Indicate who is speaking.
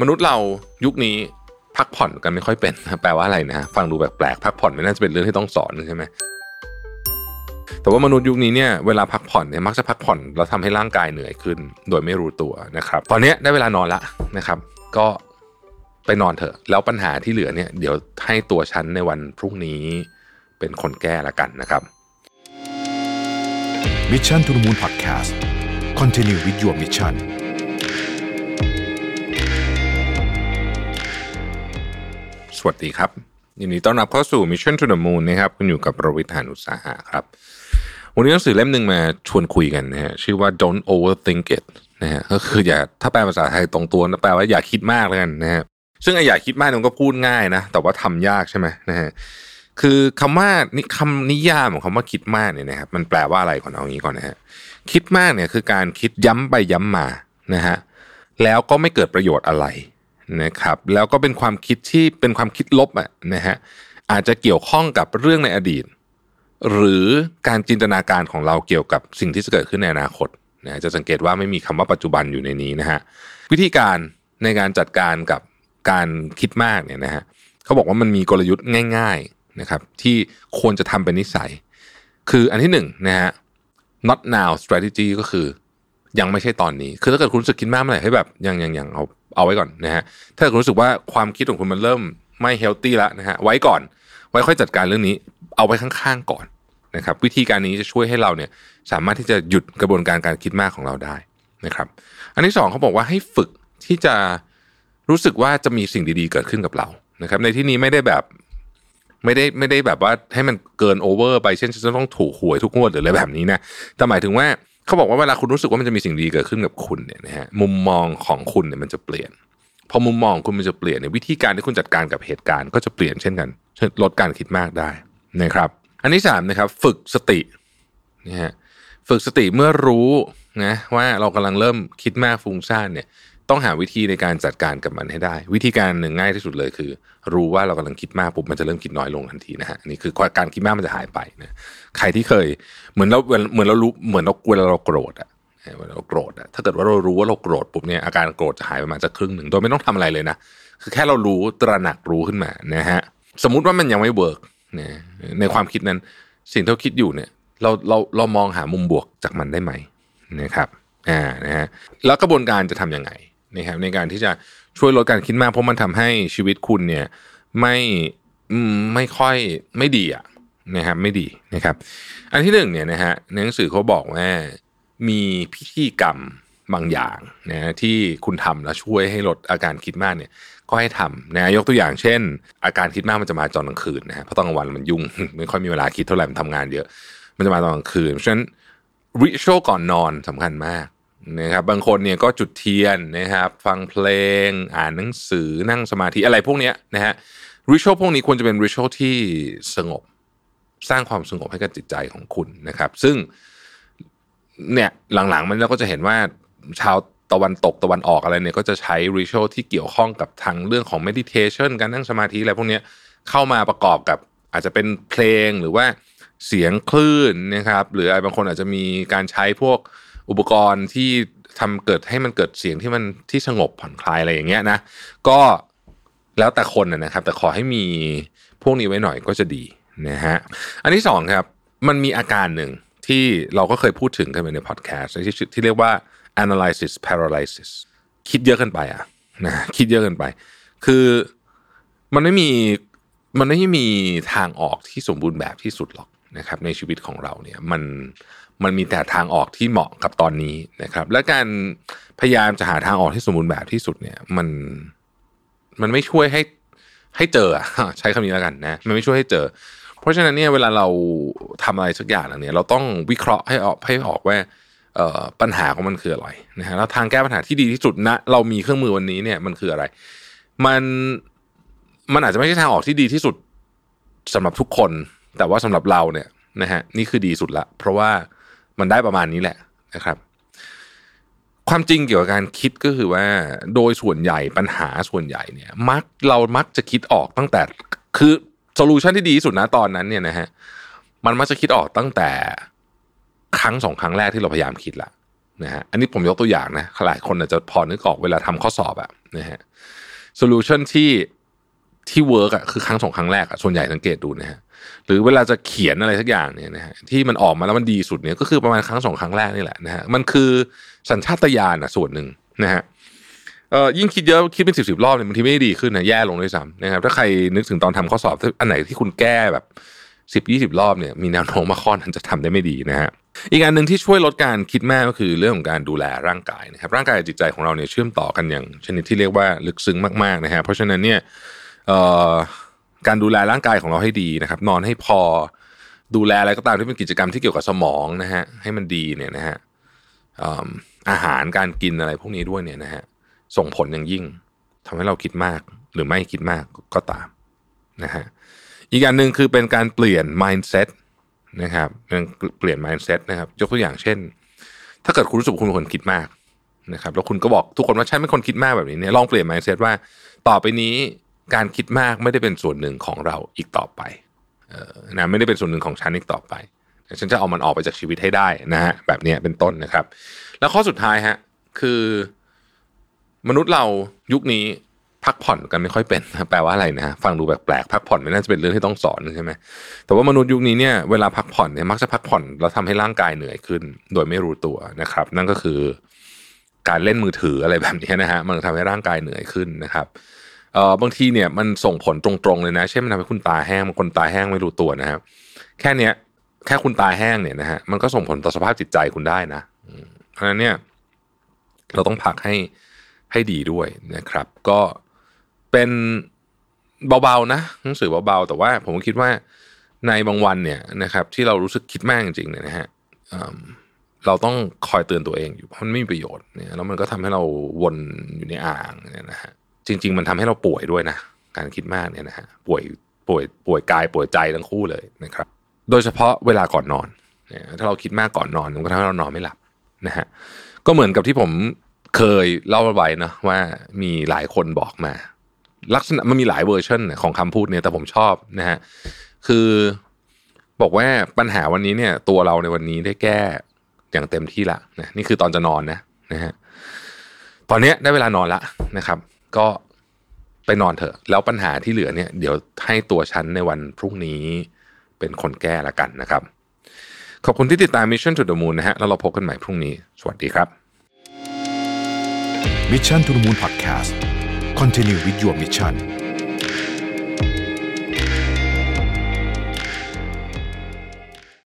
Speaker 1: มนุษย์เรายุคนี้พักผ่อนกันไม่ค่อยเป็นแปลว่าอะไรนะฟังดูแปลกๆพักผ่อนไม่น่าจะเป็นเรื่องที่ต้องสอนใช่ไหมแต่ว่ามนุษย์ยุคนี้เนี่ยเวลาพักผ่อนเนี่ยมักจะพักผ่อนแล้วทำให้ร่างกายเหนื่อยขึ้น โดยไม่รู้ตัวนะครับ ตอนนี้ได้เวลานอนละนะครับ ก็ไปนอนเถอะแล้วปัญหาที่เหลือเนี่ยเดี๋ยวให้ตัวฉันในวันพรุ่งนี้เป็นคนแก้ละกันนะครับ
Speaker 2: Mission to the Moon Podcast Continue with your mission
Speaker 1: สวัสดีครับยินดีต้อนรับเข้าสู่ Mission to the Moon นะครับคุณอยู่กับประวิทยานุสาหะครับ วันนี้หนังสือเล่มหนึ่งมาชวนคุยกันนะฮะชื่อว่า Don't Overthink It นะฮะก็คืออย่าถ้าแปลภาษาไทยตรงตัวแปลว่าอย่าคิดมากเลยกันนะฮะซึ่งไอ้อย่าคิดมากมันก็พูดง่ายนะแต่ว่าทำยากใช่ไหมนะฮะคือคำว่านี่คำนิยามของคำว่าคิดมากเนี่ยนะครับมันแปลว่าอะไรก่อนเอางี้ก่อนนะฮะคิดมากเนี่ยคือการคิดย้ำไปย้ำมานะฮะแล้วก็ไม่เกิดประโยชน์อะไร นะครับแล้วก็เป็นความคิดที่เป็นความคิดลบอะนะฮะอาจจะเกี่ยวข้องกับเรื่องในอดีต หรือการจินตนาการของเราเกี่ยวกับสิ่งที่จะเกิดขึ้นในอนาคตนะจะสังเกตว่าไม่มีคำว่าปัจจุบันอยู่ในนี้นะฮะวิธีการในการจัดการกับการคิดมากเนี่ยนะฮะเขาบอกว่ามันมีกลยุทธ์ง่าย ๆนะครับ ที่ควรจะทำเป็นนิสัย คืออันที่หนึ่งนะฮะ not now strategy ก็คือยังไม่ใช่ตอนนี้ คือถ้าเกิดคุณรู้สึกคิดมากเมื่อไหร่ให้แบบยังยังยังเอา เอาไว้ก่อนนะฮะถ้าคุณรู้สึกว่าความคิดของคุณมันเริ่มไม่เฮลตี้แล้วนะฮะไว้ก่อน ไว้ค่อยจัดการเรื่องนี้ เอาไว้ข้างๆก่อนนะครับ วิธีการนี้จะช่วยให้เราเนี่ยสามารถที่จะหยุดกระบวนการการคิดมากของเราได้นะครับ อันที่สองเขาบอกว่าให้ฝึกที่จะรู้สึกว่าจะมีสิ่งดีๆ เกิดขึ้นกับเรานะครับ ในที่นี้ไม่ได้แบบไม่ได้ไม่ได้แบบว่าให้มันเกินโอเวอร์ไปเช่นจะต้องถูกหวยทุกงวดหรืออะไรแบบนี้นะแต่หมายถึงว่า เขาบอกว่าเวลาคุณรู้สึกว่ามันจะมีสิ่งดีเกิดขึ้นกับคุณเนี่ยนะฮะมุมมองของคุณเนี่ยมันจะเปลี่ยนพอมุมมองคุณมันจะเปลี่ยนในวิธีการที่คุณจัดการกับเหตุการณ์ก็จะเปลี่ยนเช่นกันลดการคิดมากได้นะครับ อันที่สามนะครับ ฝึกสตินะฮะฝึกสติเมื่อรู้นะว่าเรากำลังเริ่มคิดมากฟุ้งซ่านเนี่ย ต้องหาวิธีในการจัดการกับมันให้ได้ วิธีการหนึ่งง่ายที่สุดเลยคือ รู้ว่าเรากำลังคิดมากปุ๊บมันจะเริ่มคิดน้อยลงทันทีนะฮะนี่คือการคิดมากมันจะหายไปนะใครที่เคยเหมือนเราเหมือนเรารู้เหมือนเราเวลาเราโกรธอะเวลาเราโกรธอะถ้าเกิดว่าเรารู้ว่าเราโกรธปุ๊บเนี่ยอาการโกรธจะหายประมาณจะครึ่งหนึ่งโดยไม่ต้องทำอะไรเลยนะคือแค่เรารู้ตระหนักรู้ขึ้นมานะฮะสมมุติว่ามันยังไม่เวิร์กนะในความคิดนั้น สิ่งที่เราคิดอยู่เนี่ย เราเราเรามองหามุมบวกจากมันได้ไหมนะครับอ่านะฮะแล้วกระบวนการจะทํำยังไง นะครับในการที่จะช่วยลดการคิดมากเพราะมันทำให้ชีวิตคุณเนี่ยไม่ไม่ค่อยไม่ดีอะนะครับไม่ดีนะครับ อันที่หนึ่งเนี่ยนะฮะในหนังสือเขาบอกว่ามีพิธีกรรมบางอย่างนะที่คุณทำแล้วช่วยให้ลดอาการคิดมากเนี่ยก็ให้ทำนะยกตัวอย่างเช่น อาการคิดมากมันจะมาตอนกลางคืนนะฮะเพราะตอนกลางวันมันยุ่งไม่ค่อยมีเวลาคิดเท่าไหร่มันทำงานเยอะ มันจะมาตอนกลางคืนเพราะฉะนั้นริชวลก่อนนอนสำคัญมาก นะครับบางคนเนี่ยก็จุดเทียนนะครับ ฟังเพลง อ่านหนังสือนั่งสมาธิอะไรพวกนี้นะฮะริชวลพวกนี้ควรจะเป็นริชวลที่สงบ สร้างความสงบให้กับจิตใจของคุณนะครับ ซึ่งเนี่ยหลังๆมันเราก็จะเห็นว่าชาวตะวันตกตะวันออกอะไรเนี่ยก็จะใช้ริชวลที่เกี่ยวข้องกับทางเรื่องของ meditation การนั่งสมาธิอะไรพวกนี้เข้ามาประกอบกับอาจจะเป็นเพลงหรือว่าเสียงคลื่นนะครับ หรืออะไรบางคนอาจจะมีการใช้พวก อุปกรณ์ที่ทำเกิดให้มันเกิดเสียงที่มันที่สงบผ่อนคลายอะไรอย่างเงี้ยนะ ก็แล้วแต่คนนะครับ แต่ขอให้มีพวกนี้ไว้หน่อยก็จะดีนะฮะอันที่สองครับ มันมีอาการหนึ่งที่เราก็เคยพูดถึงกันไปในพอดแคสต์ที่ที่เรียกว่า analysis paralysis คิดเยอะเกินไปอะนะคิดเยอะเกินไป คือมันไม่มีมันไม่มีทางออกที่สมบูรณ์แบบที่สุดหรอกนะครับ ในชีวิตของเราเนี่ยมัน มันมีแต่ทางออกที่เหมาะกับตอนนี้นะครับ และการพยายามจะหาทางออกที่สมบูรณ์แบบที่สุดเนี่ย มันมันไม่ช่วยให้ให้เจอใช้คำนี้แล้วกันนะมันไม่ช่วยให้เจอ เพราะฉะนั้นเนี่ยเวลาเราทำอะไรสักอย่างเนี่ย เราต้องวิเคราะห์ให้ออกให้ออกว่าปัญหาของมันคืออะไรนะฮะแล้วทางแก้ปัญหาที่ดีที่สุดนะเรามีเครื่องมือวันนี้เนี่ยมันคืออะไร มันมันอาจจะไม่ใช่ทางออกที่ดีที่สุดสำหรับทุกคน แต่ว่าสำหรับเราเนี่ยนะฮะนี่คือดีสุดละ เพราะว่า มันได้ประมาณนี้แหละนะครับ ความจริงเกี่ยวกับการคิดก็คือว่า โดยส่วนใหญ่ปัญหาส่วนใหญ่เนี่ย มักเรามักจะคิดออกตั้งแต่คือโซลูชันที่ดีที่สุดนะตอนนั้นเนี่ยนะฮะมันมักจะคิดออกตั้งแต่ครั้งสองครั้งแรกที่เราพยายามคิดละนะฮะอันนี้ผมยกตัวอย่างนะหลายคนอาจจะพอนึกออกเวลาทำข้อสอบอะนะฮะ solution ที่ ที่ work อะคือครั้งสองครั้งแรกอะส่วนใหญ่สังเกตดูนะฮะหรือเวลาจะเขียนอะไรสักอย่างเนี่ยนะฮะที่มันออกมาแล้วมันดีสุดเนี่ยก็คือประมาณครั้งสองครั้งแรกนี่แหละนะฮะมันคือสัญชาตญาณอะส่วนหนึ่งนะฮะเออยิ่งคิดเยอะคิดเป็นสิบสิบรอบเนี่ยบางทีไม่ดีขึ้นนะแย่ลงด้วยซ้ำนะครับถ้าใครนึกถึงตอนทำข้อสอบอันไหนที่คุณแก้แบบสิบยี่สิบรอบเนี่ยมีแนวโน้มมาข้อนั้นจะทำได้ไม่ดีนะฮะอีกอันหนึ่งที่ช่วยลดการคิดมากก็คือเรื่องของการดูแลร่างกายนะครับร่างกายจิตใจของเราเนี่ยเชื่อมต่อกันอย่างชนิดที่เรียกว่าลึกซึ้งมากๆนะฮะเพราะฉะนั้นเนี่ย การดูแลร่างกายของเราให้ดีนะครับ นอนให้พอดูแลอะไรก็ตามที่เป็นกิจกรรมที่เกี่ยวกับสมองนะฮะให้มันดีเนี่ยนะฮะอาหารการกินอะไรพวกนี้ด้วยเนี่ยนะฮะส่งผลอย่างยิ่งทำให้เราคิดมากหรือไม่คิดมากก็ตามนะฮะอีกอันหนึ่งคือเป็นการเปลี่ยน mindset นะครับเปลี่ยน mindset นะครับ ยกตัวอย่างเช่น ถ้าเกิดคุณรู้สึกคุณเป็นคนคิดมากนะครับ แล้วคุณก็บอกทุกคนว่าฉันเป็นคนคิดมากแบบนี้เนี่ยลองเปลี่ยน mindset ว่าต่อไปนี้ การคิดมากไม่ได้เป็นส่วนหนึ่งของเราอีกต่อไปออนะไม่ได้เป็นส่วนหนึ่งของฉันอีกต่อไป ฉันจะเอามันออกไปจากชีวิตให้ได้นะฮะแบบนี้เป็นต้นนะครับ แล้วข้อสุดท้ายฮะคือ มนุษย์เรายุคนี้พักผ่อนกันไม่ค่อยเป็นแปลว่าอะไรนะฟังดูแปลกๆพักผ่อนไม่น่าจะเป็นเรื่องที่ต้องสอนใช่ไหมแต่ว่ามนุษย์ยุคนี้เนี่ยเวลาพักผ่อนเนี่ยมักจะพักผ่อนแล้วทำให้ร่างกายเหนื่อยขึ้น โดยไม่รู้ตัวนะครับ นั่นก็คือการเล่นมือถืออะไรแบบนี้นะฮะมันทำให้ร่างกายเหนื่อยขึ้นนะครับ เอ่อบางทีเนี่ยมันส่งผลตรงๆเลยนะเช่นมันทำให้คุณตาแห้งบางคนตาแห้งไม่รู้ตัวนะครับแค่เนี้ยแค่คุณตาแห้งเนี่ยนะฮะมันก็ส่งผลต่อสภาพจิตใจคุณได้นะเพราะฉะนั้นเนี่ยเราต้องพักให้ให้ดีด้วยนะครับ ก็เป็นเบาๆนะหนังสือเบาๆ แต่ว่าผมคิดว่าในบางวันเนี่ยนะครับ ที่เรารู้สึกคิดมากจริงๆเนี่ยนะฮะเราต้องคอยเตือนตัวเองอยู่เพราะมันไม่มีประโยชน์เนี่ยแล้วมันก็ทำให้เราวนอยู่ในอ่างเนี่ยนะฮะ จริง ๆ มันทำให้เราป่วยด้วยนะการคิดมากเนี่ยนะฮะป่วยป่วยป่วยกายป่วยใจทั้งคู่เลยนะครับ โดยเฉพาะเวลาก่อนนอนถ้าเราคิดมากก่อนนอนมันก็ทำให้เรานอนไม่หลับนะฮะก็เหมือนกับที่ผมเคยเล่าไว้นะว่ามีหลายคนบอกมา ลักษณะมันมีหลายเวอร์ชันของคำพูดเนี่ยแต่ผมชอบนะฮะคือบอกว่าปัญหาวันนี้เนี่ย ตัวเราในวันนี้ได้แก้อย่างเต็มที่ละนะนี่คือตอนจะนอนนะนะฮะตอนนี้ได้เวลานอนละนะครับ ก็ไปนอนเถอะ แล้วปัญหาที่เหลือเนี่ย เดี๋ยวให้ตัวฉันในวันพรุ่งนี้เป็นคนแก้ละกันนะครับ ขอบคุณที่ติดตาม Mission to the Moon นะฮะแล้วเราพบกันใหม่พรุ่งนี้ สวัสดีครับ
Speaker 2: Mission to the Moon Podcast Continue with your mission